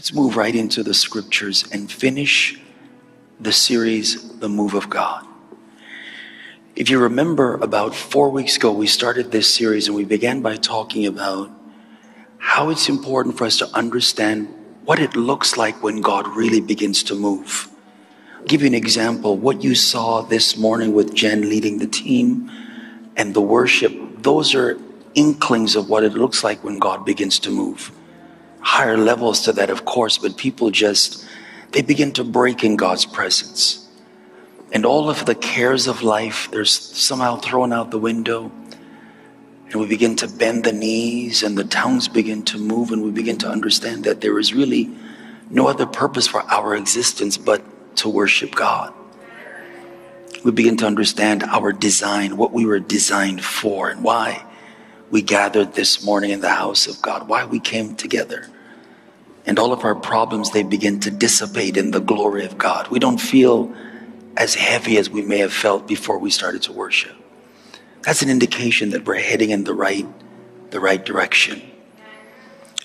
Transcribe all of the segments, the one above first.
let's move right into the scriptures and finish the series, The Move of God. If you remember, about four weeks ago, we started this series and we began by talking about how it's important for us to understand what it looks like when God really begins to move. I'll give you an example. What you saw this morning with Jen leading the team and the worship, those are inklings of what it looks like when God begins to move. Higher levels to that, of course, but people just, they begin to break in God's presence. And all of the cares of life, they're somehow thrown out the window. And we begin to bend the knees, and the tongues begin to move, and we begin to understand that there is really no other purpose for our existence but to worship God. We begin to understand our design, what we were designed for, and why we gathered this morning in the house of God, why we came together. And all of our problems, they begin to dissipate in the glory of God. We don't feel as heavy as we may have felt before we started to worship. That's an indication that we're heading in the right, the right direction.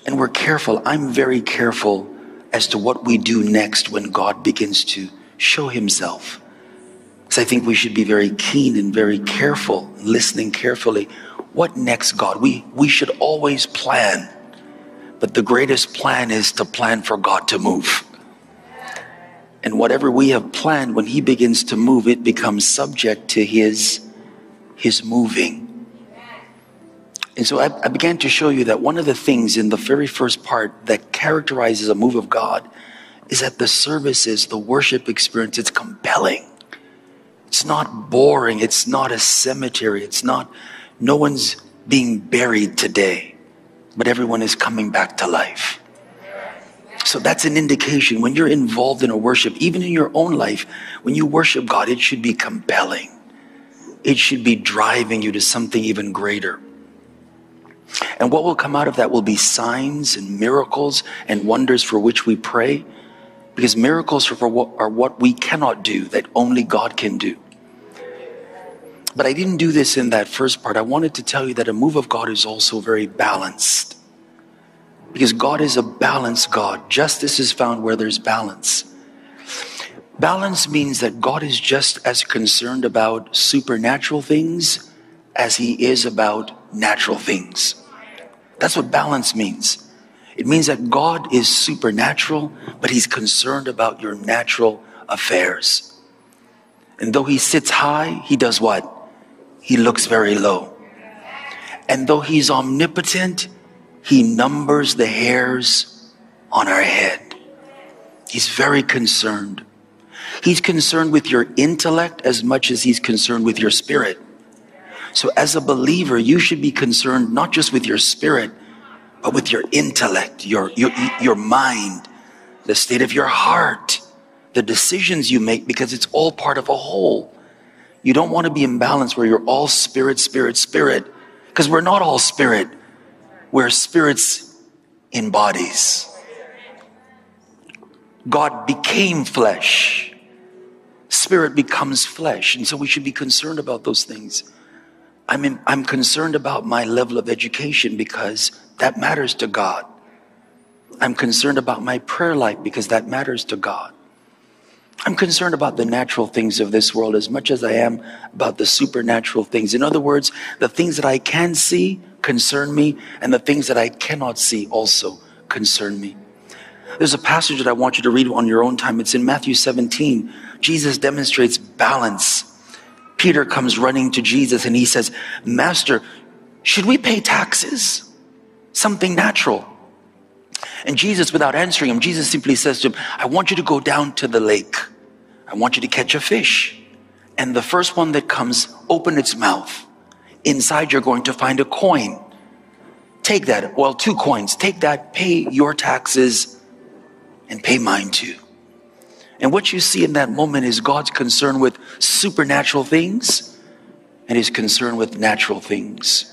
And we're careful. I'm very careful as to what we do next when God begins to show himself. Because I think we should be very keen and very careful, listening carefully. What next, God? We, we should always plan. But the greatest plan is to plan for God to move. And whatever we have planned, when He begins to move, it becomes subject to His his moving. And so I, I, began to show you that one of the things in the very first part that characterizes a move of God is that the services, the worship experience, it's compelling. It's not boring. It's not a cemetery. It's not, no one's being buried today, but everyone is coming back to life. So that's an indication when you're involved in a worship, even in your own life, when you worship God, it should be compelling it should be driving you to something even greater. And what will come out of that will be signs and miracles and wonders for which we pray, because miracles are, what, are what we cannot do, that only God can do. But I didn't do this in that first part. I wanted to tell you that a move of God is also very balanced. Because God is a balanced God. Justice is found where there's balance. Balance means that God is just as concerned about supernatural things as he is about natural things. That's what balance means. It means that God is supernatural, but he's concerned about your natural affairs. And though he sits high, he does what? He looks very low. And though he's omnipotent, he numbers the hairs on our head. He's very concerned. He's concerned with your intellect as much as he's concerned with your spirit. So, as a believer, you should be concerned not just with your spirit, but with your intellect, your, your, your mind, the state of your heart, the decisions you make, because it's all part of a whole. You don't want to be imbalanced where you're all spirit, spirit, spirit, because we're not all spirit. We're spirits in bodies. God became flesh spirit becomes flesh. And so we should be concerned about those things. I'm, in, I'm concerned about my level of education because that matters to God. I'm concerned about my prayer life because that matters to God. I'm concerned about the natural things of this world as much as I am about the supernatural things. In other words, the things that I can see concern me, and the things that I cannot see also concern me. There's a passage that I want you to read on your own time. It's in Matthew 17. Jesus demonstrates balance. Peter comes running to Jesus and he says, Master, should we pay taxes? Something natural. And Jesus, without answering him, Jesus simply says to him, I want you to go down to the lake. I want you to catch a fish. And the first one that comes, open its mouth. Inside, you're going to find a coin. Take that, well, two coins. Take that, pay your taxes, and pay mine too. And what you see in that moment is God's concern with supernatural things and his concern with natural things.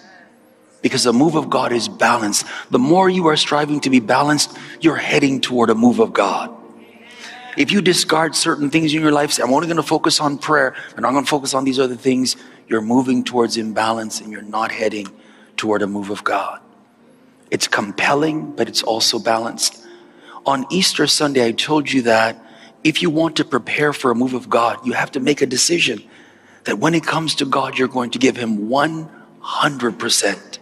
Because the move of God is balanced. The more you are striving to be balanced, you're heading toward a move of God. If you discard certain things in your life, say, I'm only going to focus on prayer, and I'm going to focus on these other things, you're moving towards imbalance and you're not heading toward a move of God. It's compelling, but it's also balanced. On Easter Sunday, I told you that if you want to prepare for a move of God, you have to make a decision that when it comes to God, you're going to give Him 100%.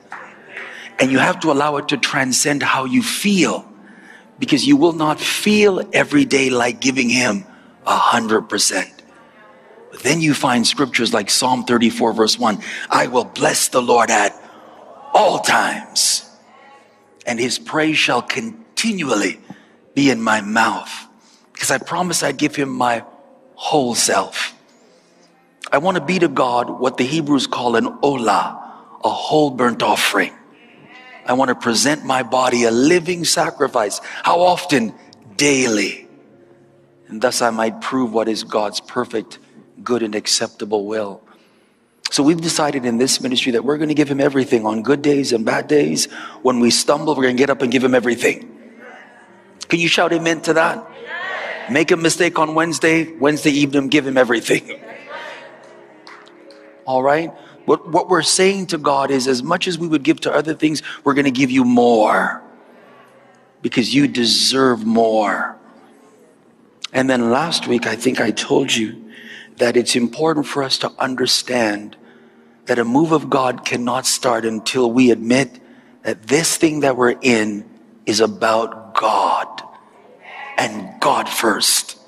And you have to allow it to transcend how you feel because you will not feel every day like giving Him a 100%. But then you find scriptures like Psalm 34, verse 1 I will bless the Lord at all times, and His praise shall continually be in my mouth because I promise I'd give Him my whole self. I want to be to God what the Hebrews call an olah, a whole burnt offering. I want to present my body a living sacrifice. How often? Daily. And thus I might prove what is God's perfect, good, and acceptable will. So we've decided in this ministry that we're going to give him everything on good days and bad days. When we stumble, we're going to get up and give him everything. Can you shout amen to that? Make a mistake on Wednesday, Wednesday evening, give him everything. All right? What, what we're saying to God is as much as we would give to other things, we're going to give you more because you deserve more. And then last week, I think I told you that it's important for us to understand that a move of God cannot start until we admit that this thing that we're in is about God and God first.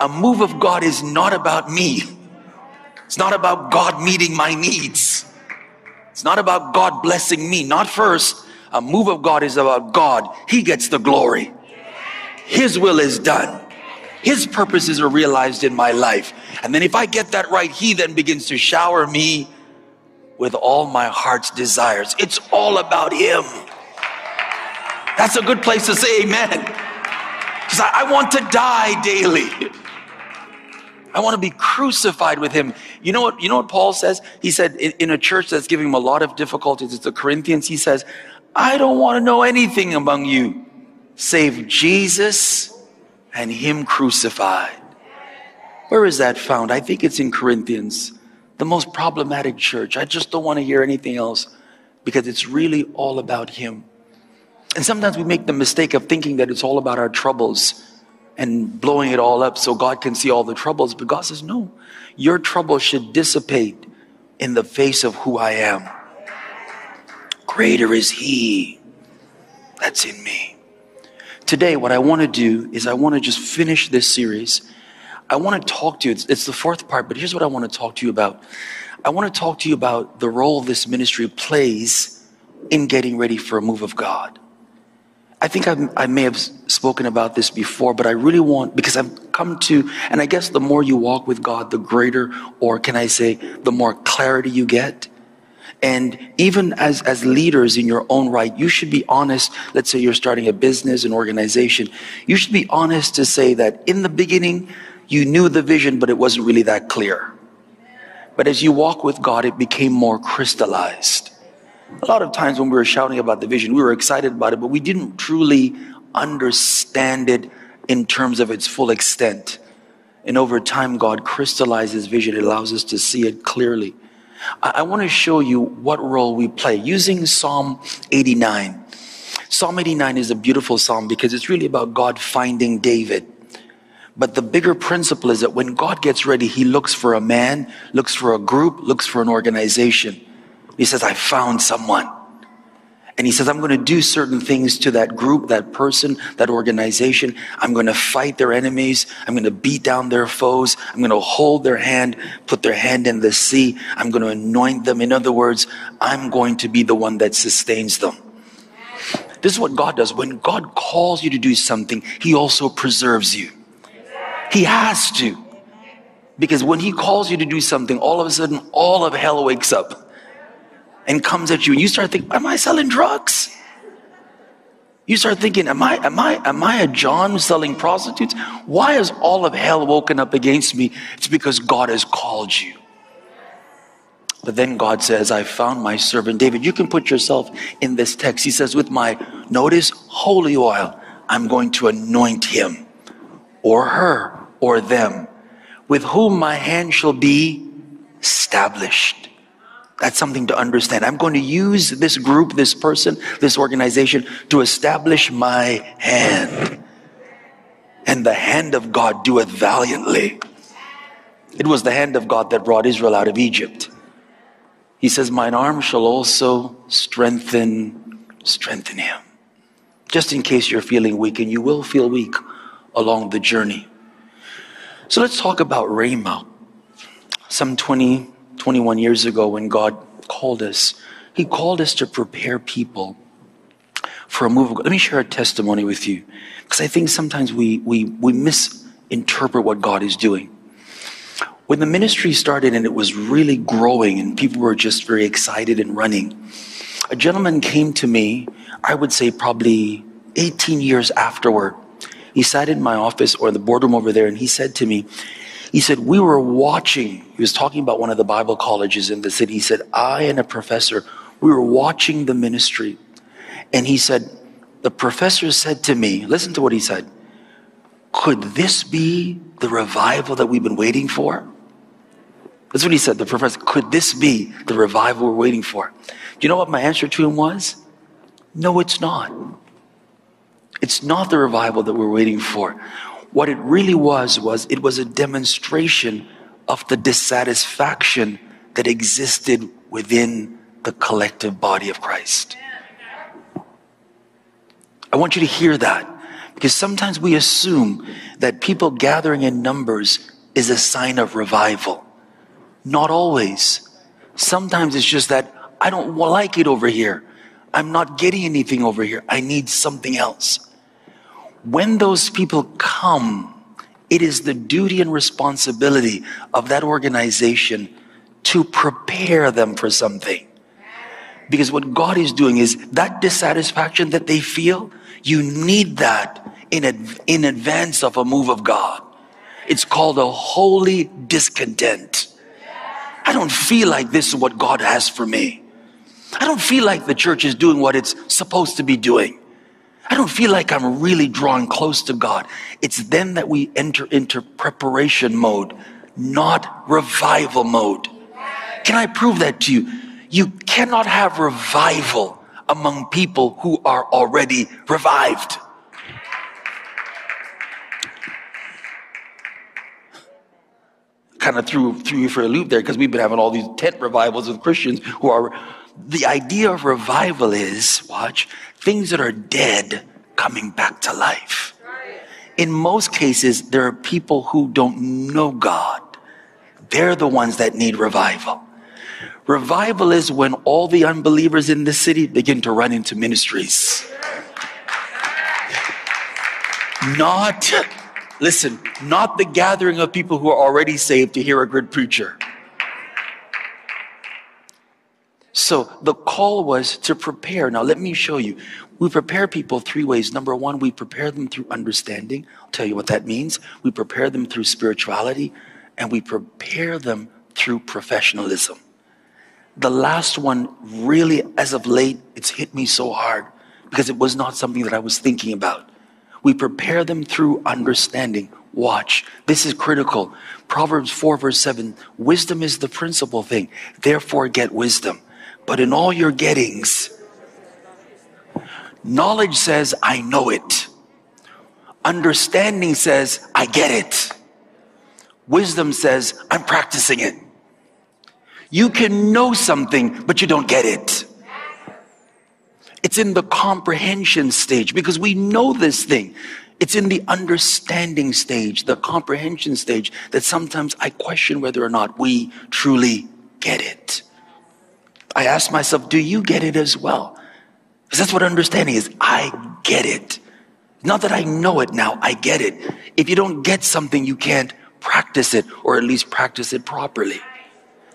A move of God is not about me. It's not about God meeting my needs. It's not about God blessing me. Not first. A move of God is about God. He gets the glory. His will is done. His purposes are realized in my life. And then if I get that right, He then begins to shower me with all my heart's desires. It's all about Him. That's a good place to say amen. Because I, I want to die daily. I want to be crucified with him. You know what, you know what Paul says? He said in, in, a church that's giving him a lot of difficulties, it's the Corinthians, he says, I don't want to know anything among you save Jesus and him crucified. Where is that found? I think it's in Corinthians, the most problematic church. I just don't want to hear anything else because it's really all about him. And sometimes we make the mistake of thinking that it's all about our troubles and blowing it all up so God can see all the troubles. But God says, no, your trouble should dissipate in the face of who I am. Greater is He that's in me. Today, what I want to do is I want to just finish this series. I want to talk to you. It's, it's the fourth part, but here's what I want to talk to you about. I want to talk to you about the role this ministry plays in getting ready for a move of God. I think I've, i may have spoken about this before, but I really want, because I've come to, and I guess the more you walk with God, the greater, or can I say, the more clarity you get. And even as, as leaders in your own right, you should be honest. Let's say you're starting a business, an organization. You should be honest to say that in the beginning, you knew the vision, but it wasn't really that clear. But as you walk with God, it became more crystallized. A lot of times when we were shouting about the vision, we were excited about it, but we didn't truly understand it in terms of its full extent. And over time, God crystallizes vision. It allows us to see it clearly. I, I want to show you what role we play using Psalm 89. Psalm 89 is a beautiful psalm because it's really about God finding David. But the bigger principle is that when God gets ready, he looks for a man, looks for a group, looks for an organization. He says, I found someone. And he says, I'm going to do certain things to that group, that person, that organization. I'm going to fight their enemies. I'm going to beat down their foes. I'm going to hold their hand, put their hand in the sea. I'm going to anoint them. In other words, I'm going to be the one that sustains them. This is what God does. When God calls you to do something, he also preserves you. He has to. Because when he calls you to do something, all of a sudden, all of hell wakes up and comes at you and you start thinking, am I selling drugs? You start thinking, am I, am I, am I a John selling prostitutes? Why is all of hell woken up against me? It's because God has called you. But then God says, I found my servant David. You can put yourself in this text. He says, with my, notice, holy oil, I'm going to anoint him or her or them with whom my hand shall be established. That's something to understand. I'm going to use this group, this person, this organization to establish my hand. And the hand of God doeth valiantly. It was the hand of God that brought Israel out of Egypt. He says, Mine arm shall also strengthen, strengthen him. Just in case you're feeling weak, and you will feel weak along the journey. So let's talk about Rhema. Some 20, 21 years ago, when God called us, He called us to prepare people for a move of God. Let me share a testimony with you, because I think sometimes we, we, we misinterpret what God is doing. When the ministry started and it was really growing and people were just very excited and running, a gentleman came to me, I would say probably 18 years afterward. He sat in my office or the boardroom over there and he said to me, he said, We were watching. He was talking about one of the Bible colleges in the city. He said, I and a professor, we were watching the ministry. And he said, The professor said to me, listen to what he said, could this be the revival that we've been waiting for? That's what he said, the professor. Could this be the revival we're waiting for? Do you know what my answer to him was? No, it's not. It's not the revival that we're waiting for. What it really was, was it was a demonstration of the dissatisfaction that existed within the collective body of Christ. I want you to hear that because sometimes we assume that people gathering in numbers is a sign of revival. Not always. Sometimes it's just that I don't like it over here. I'm not getting anything over here. I need something else when those people come, it is the duty and responsibility of that organization to prepare them for something. Because what God is doing is that dissatisfaction that they feel, you need that in, in advance of a move of God. It's called a holy discontent. I don't feel like this is what God has for me. I don't feel like the church is doing what it's supposed to be doing. I don't feel like I'm really drawing close to God. It's then that we enter into preparation mode, not revival mode. Can I prove that to you? You cannot have revival among people who are already revived. Kind of threw, threw you for a loop there because we've been having all these tent revivals with Christians who are. The idea of revival is, watch, things that are dead coming back to life. In most cases, there are people who don't know God. They're the ones that need revival. Revival is when all the unbelievers in the city begin to run into ministries. Not, listen, not the gathering of people who are already saved to hear a good preacher. So the call was to prepare. Now, let me show you. We prepare people three ways. Number one, we prepare them through understanding. I'll tell you what that means. We prepare them through spirituality, and we prepare them through professionalism. The last one, really, as of late, it's hit me so hard because it was not something that I was thinking about. We prepare them through understanding. Watch. This is critical. Proverbs 4, verse 7 Wisdom is the principal thing. Therefore, get wisdom. But in all your gettings, knowledge says, I know it. Understanding says, I get it. Wisdom says, I'm practicing it. You can know something, but you don't get it. It's in the comprehension stage because we know this thing. It's in the understanding stage, the comprehension stage, that sometimes I question whether or not we truly get it. I ask myself, do you get it as well? Because that's what understanding is. I get it. Not that I know it now, I get it. If you don't get something, you can't practice it or at least practice it properly.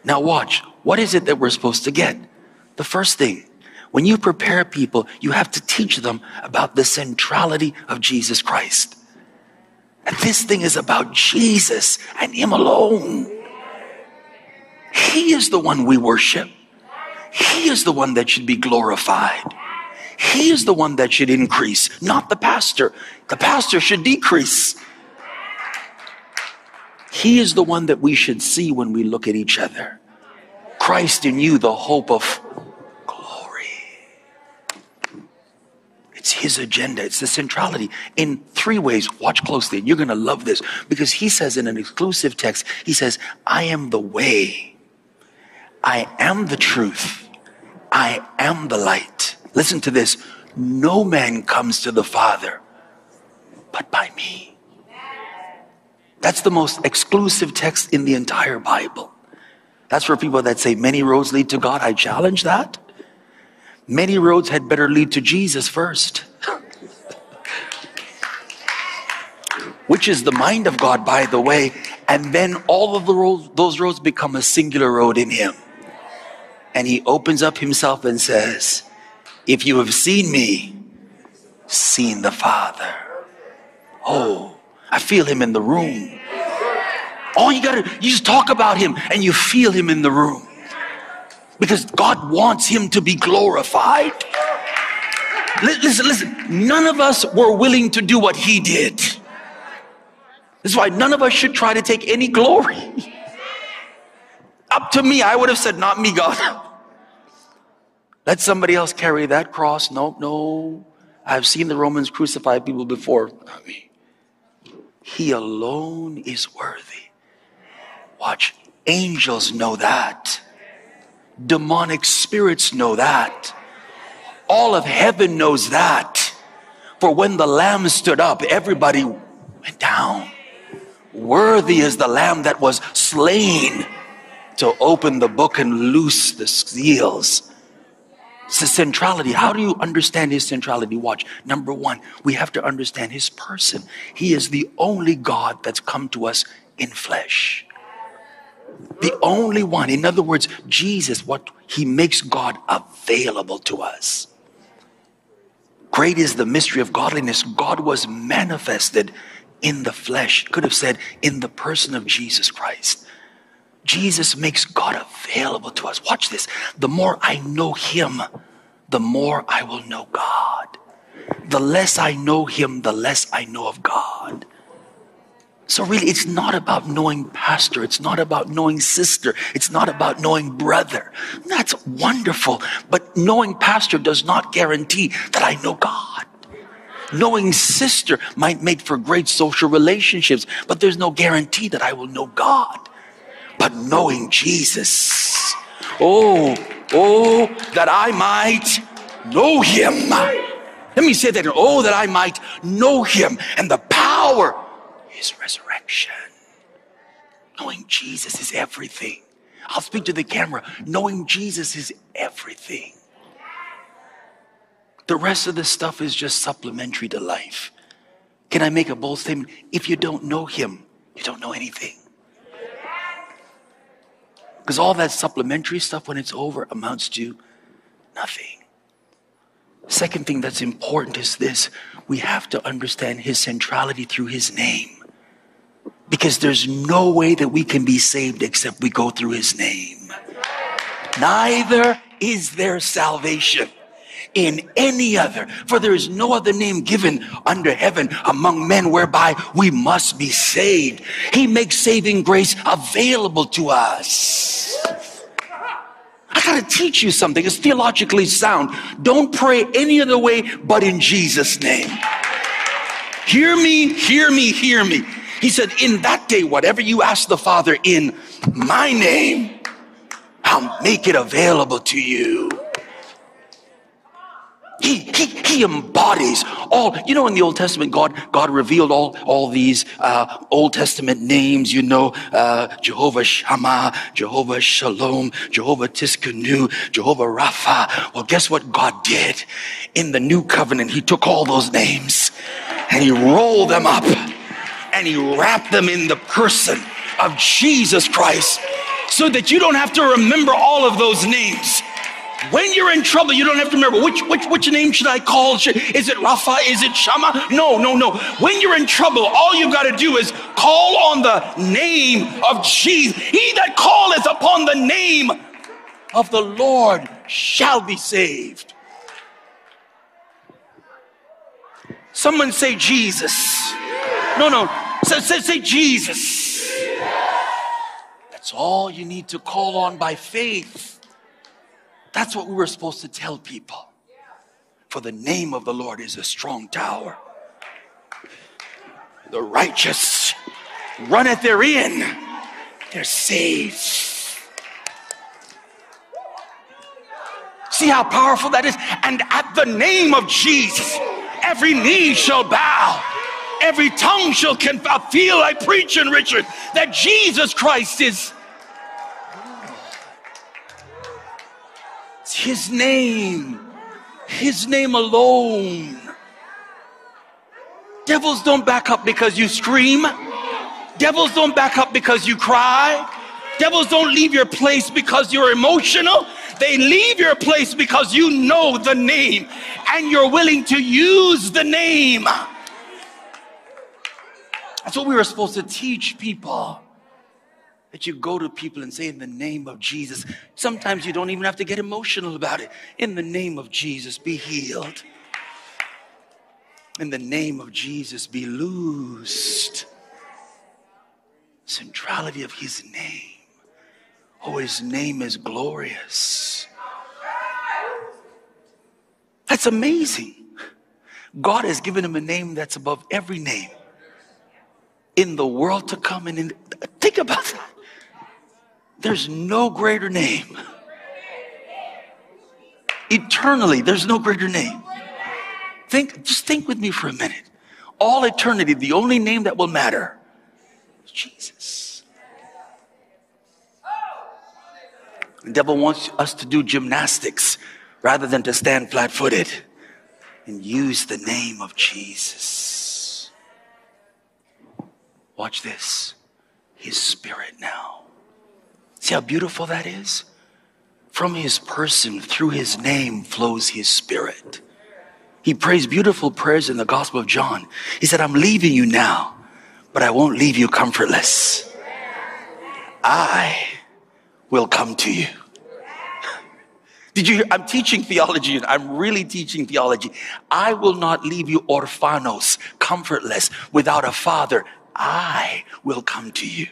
Now, watch. What is it that we're supposed to get? The first thing, when you prepare people, you have to teach them about the centrality of Jesus Christ. And this thing is about Jesus and Him alone. He is the one we worship. He is the one that should be glorified. He is the one that should increase, not the pastor. The pastor should decrease. He is the one that we should see when we look at each other. Christ in you, the hope of glory. It's his agenda, it's the centrality in three ways. Watch closely, and you're going to love this because he says in an exclusive text, he says, I am the way, I am the truth, I am the light. Listen to this no man comes to the Father but by me. That's the most exclusive text in the entire Bible. That's for people that say many roads lead to God. I challenge that. Many roads had better lead to Jesus first, which is the mind of God, by the way. And then all of the roads, those roads become a singular road in Him. And He opens up Himself and says, If you have seen me, seen the Father. Oh, I feel Him in the room. All you gotta, you just talk about him and you feel him in the room. Because God wants him to be glorified. Listen, listen, none of us were willing to do what he did. This is why none of us should try to take any glory. Up to me, I would have said, Not me, God. Let somebody else carry that cross. No, no. I've seen the Romans crucify people before. Not me. He alone is worthy. Watch, angels know that. Demonic spirits know that. All of heaven knows that. For when the lamb stood up, everybody went down. Worthy is the lamb that was slain to open the book and loose the seals. It's the centrality. How do you understand his centrality? Watch. Number one, we have to understand his person. He is the only God that's come to us in flesh. The only one. In other words, Jesus, what he makes God available to us. Great is the mystery of godliness. God was manifested in the flesh. Could have said in the person of Jesus Christ. Jesus makes God available to us. Watch this. The more I know him, the more I will know God. The less I know him, the less I know of God. So, really, it's not about knowing pastor. It's not about knowing sister. It's not about knowing brother. That's wonderful. But knowing pastor does not guarantee that I know God. Knowing sister might make for great social relationships, but there's no guarantee that I will know God. But knowing Jesus, oh, oh, that I might know him. Let me say that, oh, that I might know him and the power his resurrection. Knowing Jesus is everything. I'll speak to the camera. Knowing Jesus is everything. The rest of the stuff is just supplementary to life. Can I make a bold statement? If you don't know Him, you don't know anything. Because all that supplementary stuff, when it's over, amounts to nothing. Second thing that's important is this we have to understand His centrality through His name. Because there's no way that we can be saved except we go through his name. Neither is there salvation in any other, for there is no other name given under heaven among men whereby we must be saved. He makes saving grace available to us. I gotta teach you something. It's theologically sound. Don't pray any other way but in Jesus' name. Hear me, hear me, hear me. He said, In that day, whatever you ask the Father in my name, I'll make it available to you. He, he, he embodies all, you know, in the Old Testament, God, God revealed all, all these uh, Old Testament names, you know, uh, Jehovah Shammah, Jehovah Shalom, Jehovah Tsidkenu, Jehovah Rapha. Well, guess what God did? In the new covenant, He took all those names and He rolled them up and he wrapped them in the person of Jesus Christ so that you don't have to remember all of those names. When you're in trouble, you don't have to remember which which which name should I call? Is it Rapha? Is it Shammah? No, no, no. When you're in trouble, all you've got to do is call on the name of Jesus. He that calleth upon the name of the Lord shall be saved. Someone say Jesus. No, no. Say, say, say Jesus. That's all you need to call on by faith. That's what we were supposed to tell people. For the name of the Lord is a strong tower. The righteous runneth therein, they're saved. See how powerful that is? And at the name of Jesus, every knee shall bow, every tongue shall confess. I feel like Richard, that Jesus Christ is. It's his name, his name alone. Devils don't back up because you scream. Devils don't back up because you cry. Devils don't leave your place because you're emotional. They leave your place because you know the name and you're willing to use the name. That's what we were supposed to teach people. That you go to people and say, In the name of Jesus. Sometimes you don't even have to get emotional about it. In the name of Jesus, be healed. In the name of Jesus, be loosed. Centrality of his name. Oh, his name is glorious. That's amazing. God has given him a name that's above every name in the world to come. And in, think about that. There's no greater name. Eternally, there's no greater name. Think, just think with me for a minute. All eternity, the only name that will matter is Jesus. The devil wants us to do gymnastics rather than to stand flat footed and use the name of Jesus. Watch this. His spirit now. See how beautiful that is? From his person, through his name, flows his spirit. He prays beautiful prayers in the Gospel of John. He said, I'm leaving you now, but I won't leave you comfortless. I will come to you. Did you hear? I'm teaching theology and I'm really teaching theology. I will not leave you orphanos, comfortless, without a father. I will come to you.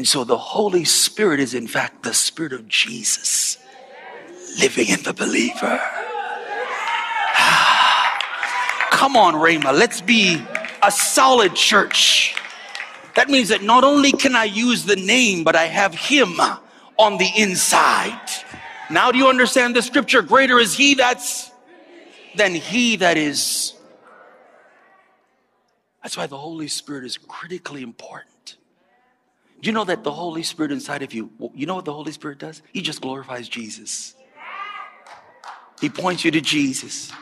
And so the Holy Spirit is, in fact, the Spirit of Jesus living in the believer. Ah, come on, Rhema. Let's be a solid church. That means that not only can I use the name, but I have Him on the inside. Now, do you understand the scripture? Greater is He that's than He that is. That's why the Holy Spirit is critically important. Do you know that the Holy Spirit inside of you, you know what the Holy Spirit does? He just glorifies Jesus. He points you to Jesus.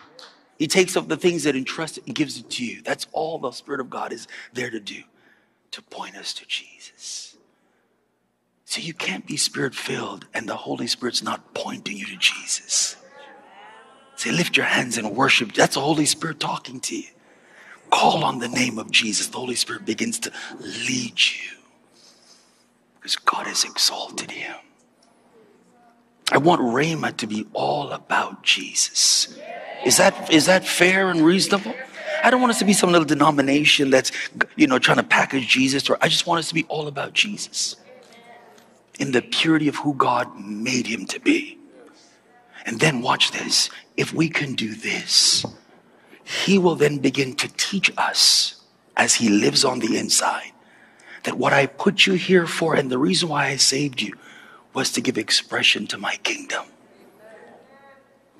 He takes up the things that entrust and gives it to you. That's all the Spirit of God is there to do to point us to Jesus. So you can't be spirit filled and the Holy Spirit's not pointing you to Jesus. Say, lift your hands and worship. That's the Holy Spirit talking to you. Call on the name of Jesus. The Holy Spirit begins to lead you because God has exalted him. I want Rhema to be all about Jesus. Is that, is that fair and reasonable? I don't want us to be some little denomination that's, you know, trying to package Jesus, or I just want us to be all about Jesus in the purity of who God made him to be. And then watch this. If we can do this, he will then begin to teach us as he lives on the inside that what I put you here for and the reason why I saved you was to give expression to my kingdom.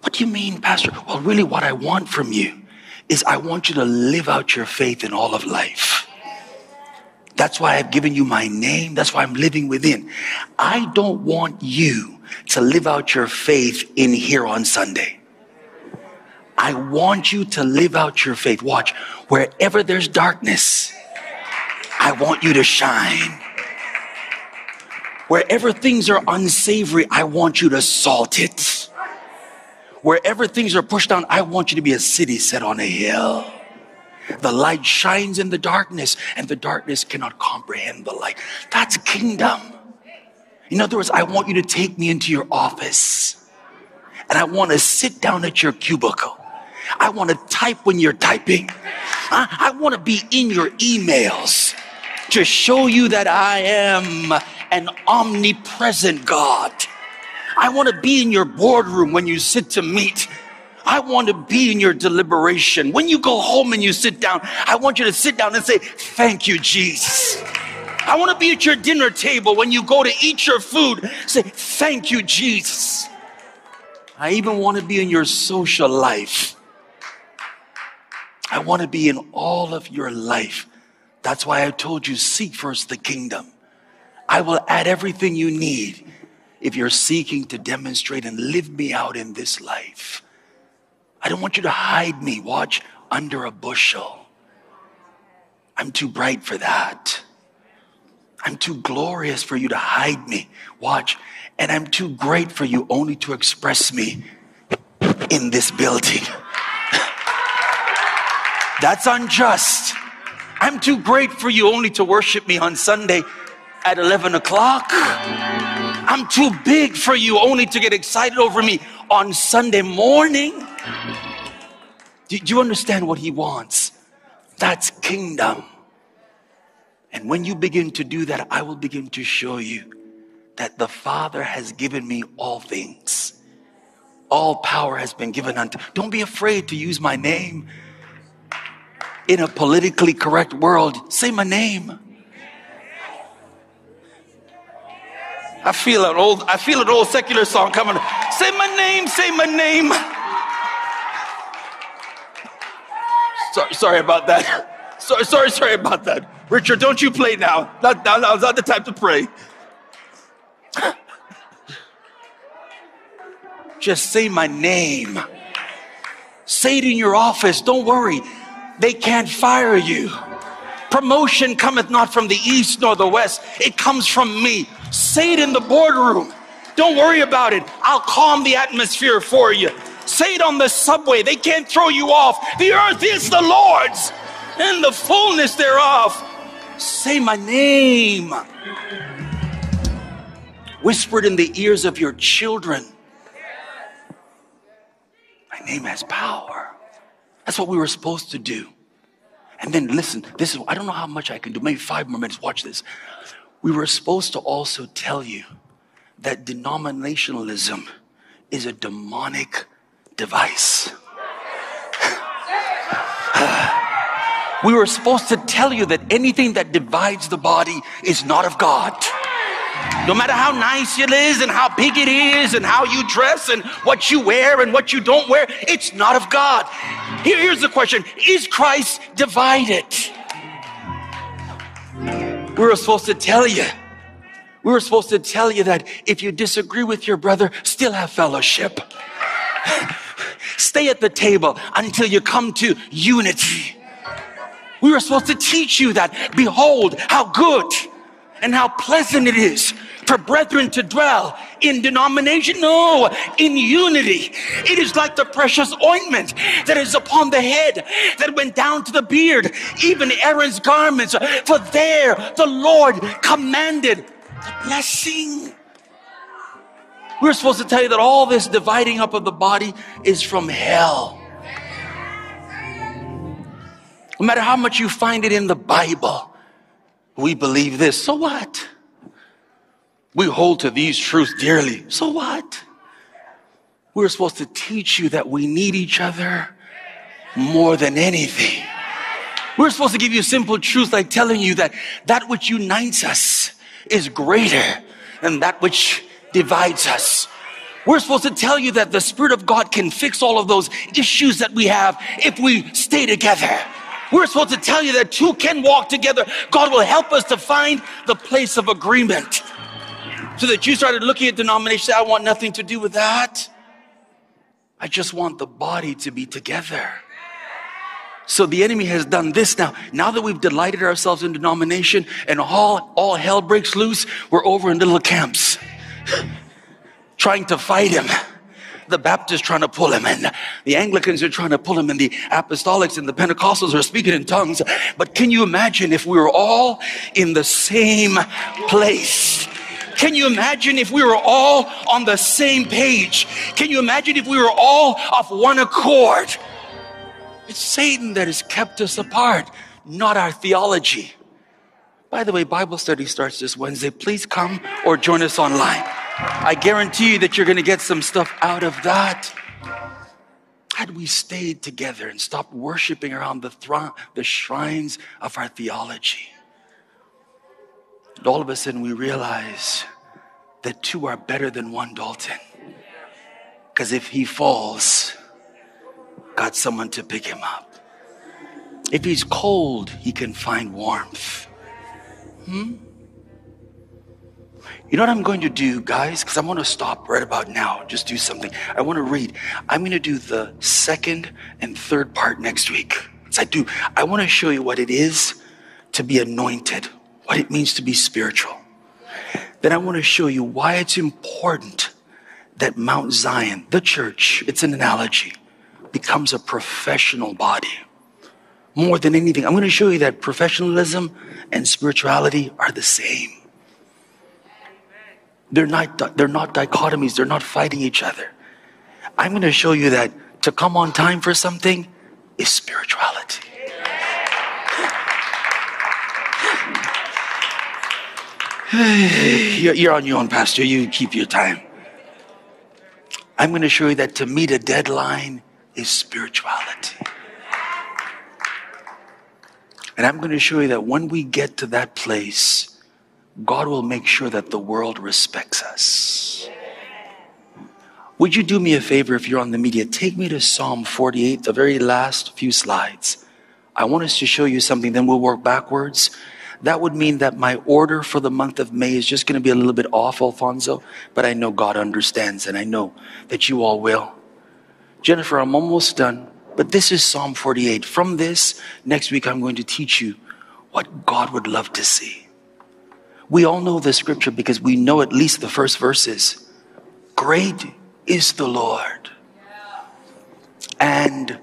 What do you mean, Pastor? Well, really, what I want from you is I want you to live out your faith in all of life. That's why I've given you my name. That's why I'm living within. I don't want you to live out your faith in here on Sunday. I want you to live out your faith. Watch, wherever there's darkness, I want you to shine. Wherever things are unsavory, I want you to salt it. Wherever things are pushed down, I want you to be a city set on a hill. The light shines in the darkness, and the darkness cannot comprehend the light. That's kingdom. In other words, I want you to take me into your office, and I want to sit down at your cubicle. I want to type when you're typing. I, I want to be in your emails to show you that I am an omnipresent God. I want to be in your boardroom when you sit to meet. I want to be in your deliberation. When you go home and you sit down, I want you to sit down and say, Thank you, Jesus. I want to be at your dinner table when you go to eat your food. Say, Thank you, Jesus. I even want to be in your social life. I want to be in all of your life. That's why I told you seek first the kingdom. I will add everything you need if you're seeking to demonstrate and live me out in this life. I don't want you to hide me, watch, under a bushel. I'm too bright for that. I'm too glorious for you to hide me, watch, and I'm too great for you only to express me in this building. That's unjust. I'm too great for you only to worship me on Sunday at 11 o'clock. I'm too big for you only to get excited over me on Sunday morning. Do, you understand what he wants? That's kingdom. And when you begin to do that, I will begin to show you that the Father has given me all things. All power has been given unto. Don't be afraid to use my name. In a politically correct world, say my name. I feel an old, I feel an old secular song coming. Say my name, say my name. Sorry, sorry about that. Sorry, sorry, sorry about that. Richard, don't you play now. Not, now, now's not the time to pray. Just say my name. Say it in your office. Don't worry. They can't fire you. Promotion cometh not from the east nor the west. It comes from me. Say it in the boardroom. Don't worry about it. I'll calm the atmosphere for you. Say it on the subway. They can't throw you off. The earth is the Lord's and the fullness thereof. Say my name. Whispered in the ears of your children. My name has power. That's what we were supposed to do. And then listen, this is, I don't know how much I can do, maybe five more minutes. Watch this. We were supposed to also tell you that denominationalism is a demonic device. we were supposed to tell you that anything that divides the body is not of God. No matter how nice it is and how big it is and how you dress and what you wear and what you don't wear, it's not of God. Here, here's the question Is Christ divided? We were supposed to tell you. We were supposed to tell you that if you disagree with your brother, still have fellowship. Stay at the table until you come to unity. We were supposed to teach you that, behold, how good and how pleasant it is for brethren to dwell in denomination. No, in unity. It is like the precious ointment that is upon the head that went down to the beard, even Aaron's garments. For there the Lord commanded the blessing. We're supposed to tell you that all this dividing up of the body is from hell. No matter how much you find it in the Bible, we believe this. So what? We hold to these truths dearly. So what? We're supposed to teach you that we need each other more than anything. We're supposed to give you simple truths like telling you that that which unites us is greater than that which divides us. We're supposed to tell you that the Spirit of God can fix all of those issues that we have if we stay together. We're supposed to tell you that two can walk together. God will help us to find the place of agreement. So that you started looking at denomination, I want nothing to do with that. I just want the body to be together. So the enemy has done this now. Now that we've delighted ourselves in denomination and all, all hell breaks loose, we're over in little camps trying to fight him. The Baptists trying to pull him in. The Anglicans are trying to pull him in. The Apostolics and the Pentecostals are speaking in tongues. But can you imagine if we were all in the same place? Can you imagine if we were all on the same page? Can you imagine if we were all of one accord? It's Satan that has kept us apart, not our theology. By the way, Bible study starts this Wednesday. Please come or join us online. I guarantee you that you're going to get some stuff out of that. Had we stayed together and stopped worshiping around the, the shrines of our theology, and all of a sudden we realize that two are better than one Dalton. Because if he falls, got someone to pick him up. If he's cold, he can find warmth. Hmm? You know what I'm going to do, guys? Because I want to stop right about now. Just do something. I want to read. I'm going to do the second and third part next week. As I do, I want to show you what it is to be anointed, what it means to be spiritual. Then I want to show you why it's important that Mount Zion, the church, it's an analogy, becomes a professional body. More than anything, I'm going to show you that professionalism and spirituality are the same. They're not, they're not dichotomies, they're not fighting each other. I'm going to show you that to come on time for something is spirituality. You're on your own, Pastor. You keep your time. I'm going to show you that to meet a deadline is spirituality. And I'm going to show you that when we get to that place, God will make sure that the world respects us. Would you do me a favor if you're on the media? Take me to Psalm 48, the very last few slides. I want us to show you something, then we'll work backwards. That would mean that my order for the month of May is just going to be a little bit off, Alfonso, but I know God understands and I know that you all will. Jennifer, I'm almost done. But this is Psalm 48. From this, next week I'm going to teach you what God would love to see. We all know the scripture because we know at least the first verses. Great is the Lord and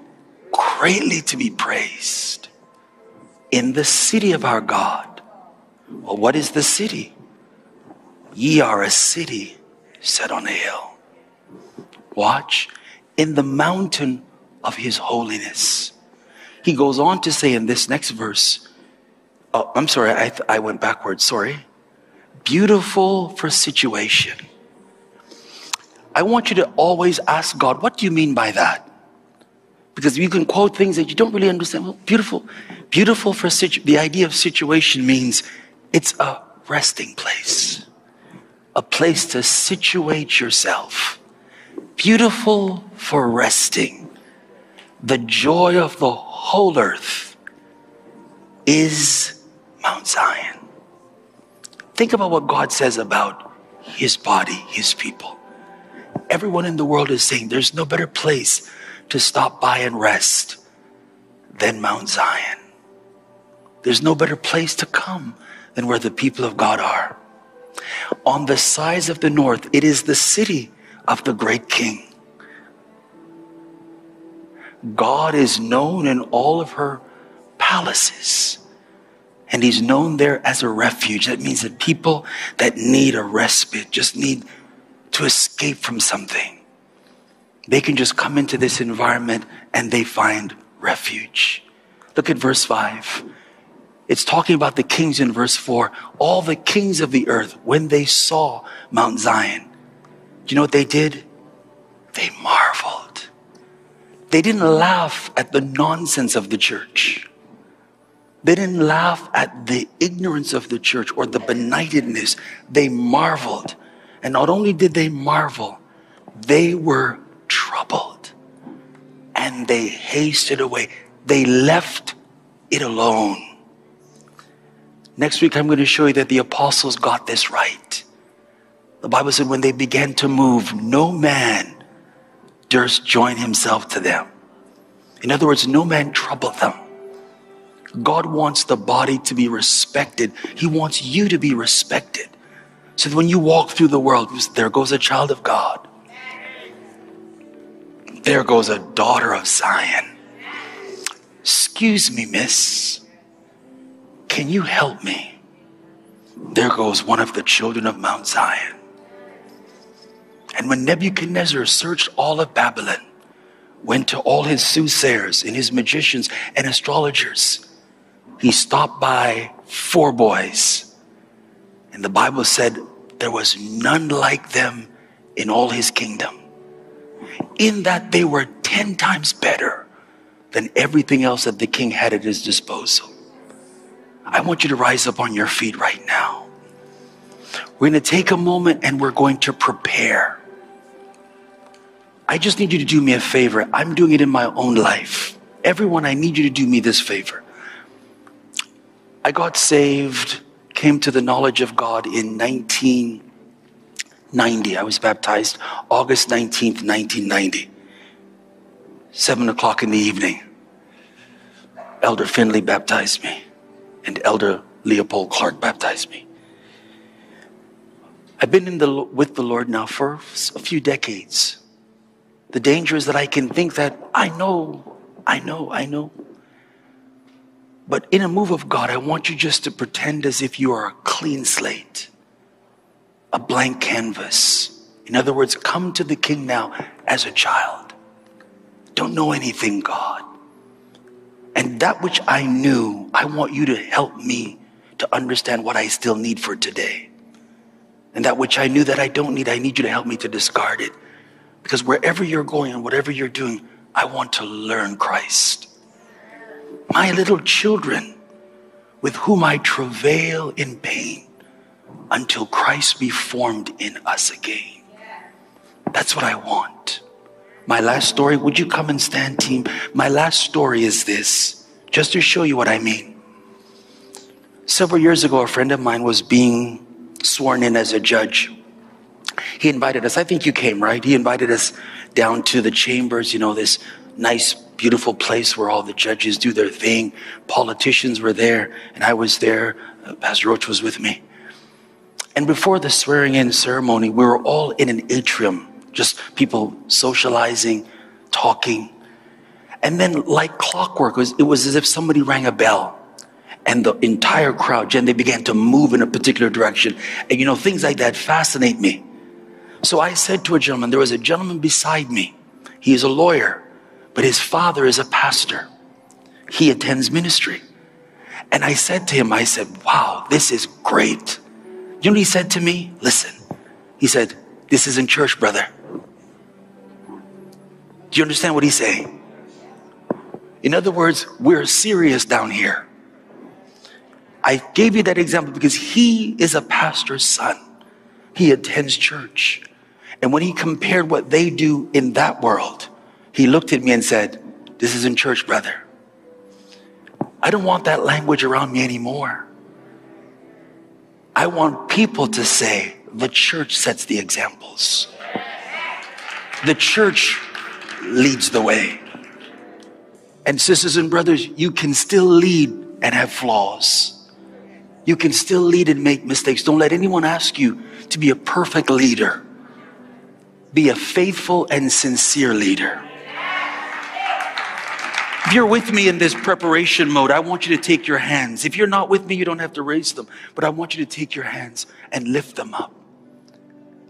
greatly to be praised in the city of our God. Well, what is the city? Ye are a city set on a hill. Watch in the mountain of his holiness. He goes on to say in this next verse, oh, I'm sorry, I, I went backwards, sorry. Beautiful for situation. I want you to always ask God, what do you mean by that? Because you can quote things that you don't really understand. Well, beautiful. Beautiful for situ- the idea of situation means it's a resting place, a place to situate yourself. Beautiful for resting the joy of the whole earth is Mount Zion. Think about what God says about his body, his people. Everyone in the world is saying there's no better place to stop by and rest than Mount Zion. There's no better place to come than where the people of God are. On the sides of the north, it is the city of the great king. God is known in all of her palaces. And he's known there as a refuge. That means that people that need a respite, just need to escape from something, they can just come into this environment and they find refuge. Look at verse 5. It's talking about the kings in verse 4. All the kings of the earth, when they saw Mount Zion, do you know what they did? They marveled. They didn't laugh at the nonsense of the church. They didn't laugh at the ignorance of the church or the benightedness. They marveled. And not only did they marvel, they were troubled. And they hasted away. They left it alone. Next week, I'm going to show you that the apostles got this right. The Bible said when they began to move, no man durst join himself to them. In other words, no man troubled them. God wants the body to be respected. He wants you to be respected. So that when you walk through the world, there goes a child of God. There goes a daughter of Zion. Excuse me, miss. Can you help me? There goes one of the children of Mount Zion. And when Nebuchadnezzar searched all of Babylon, went to all his soothsayers and his magicians and astrologers, he stopped by four boys. And the Bible said there was none like them in all his kingdom. In that they were 10 times better than everything else that the king had at his disposal. I want you to rise up on your feet right now. We're going to take a moment and we're going to prepare. I just need you to do me a favor. I'm doing it in my own life. Everyone, I need you to do me this favor. I got saved, came to the knowledge of God in 1990. I was baptized August 19th, 1990. Seven o'clock in the evening. Elder Finley baptized me, and Elder Leopold Clark baptized me. I've been in the, with the Lord now for a few decades. The danger is that I can think that I know, I know, I know. But in a move of God, I want you just to pretend as if you are a clean slate, a blank canvas. In other words, come to the King now as a child. Don't know anything, God. And that which I knew, I want you to help me to understand what I still need for today. And that which I knew that I don't need, I need you to help me to discard it. Because wherever you're going and whatever you're doing, I want to learn Christ my little children with whom I travail in pain until Christ be formed in us again. That's what I want. My last story, would you come and stand, team? My last story is this, just to show you what I mean. Several years ago, a friend of mine was being sworn in as a judge. He invited us, I think you came, right? He invited us down to the chambers, you know, this nice beautiful place where all the judges do their thing. Politicians were there, and I was there. Uh, Pastor Roach was with me. And before the swearing in ceremony, we were all in an atrium, just people socializing, talking. And then, like clockwork, it was, it was as if somebody rang a bell and the entire crowd, and they began to move in a particular direction. And you know, things like that fascinate me. So I said to a gentleman, there was a gentleman beside me. He is a lawyer but his father is a pastor. He attends ministry. And I said to him, I said, wow, this is great. You know he said to me? Listen, he said, this isn't church, brother. Do you understand what he's saying? In other words, we're serious down here. I gave you that example because he is a pastor's son. He attends church. And when he compared what they do in that world he looked at me and said, This isn't church, brother. I don't want that language around me anymore. I want people to say, The church sets the examples, the church leads the way. And sisters and brothers, you can still lead and have flaws. You can still lead and make mistakes. Don't let anyone ask you to be a perfect leader. Be a faithful and sincere leader. If you're with me in this preparation mode, I want you to take your hands. If you're not with me, you don't have to raise them, but I want you to take your hands and lift them up.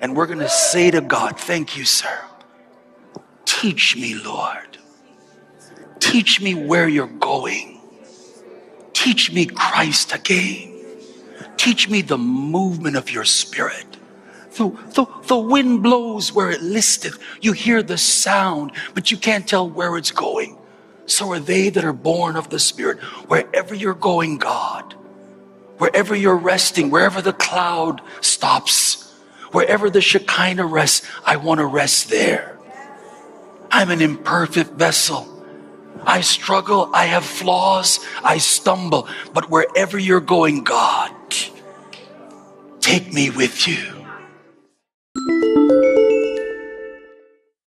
And we're going to say to God, Thank you, sir. Teach me, Lord. Teach me where you're going. Teach me Christ again. Teach me the movement of your spirit. The, the, the wind blows where it listeth. You hear the sound, but you can't tell where it's going so are they that are born of the Spirit. Wherever you're going, God, wherever you're resting, wherever the cloud stops, wherever the Shekinah rests, I want to rest there. I'm an imperfect vessel. I struggle, I have flaws, I stumble, but wherever you're going, God, take me with you.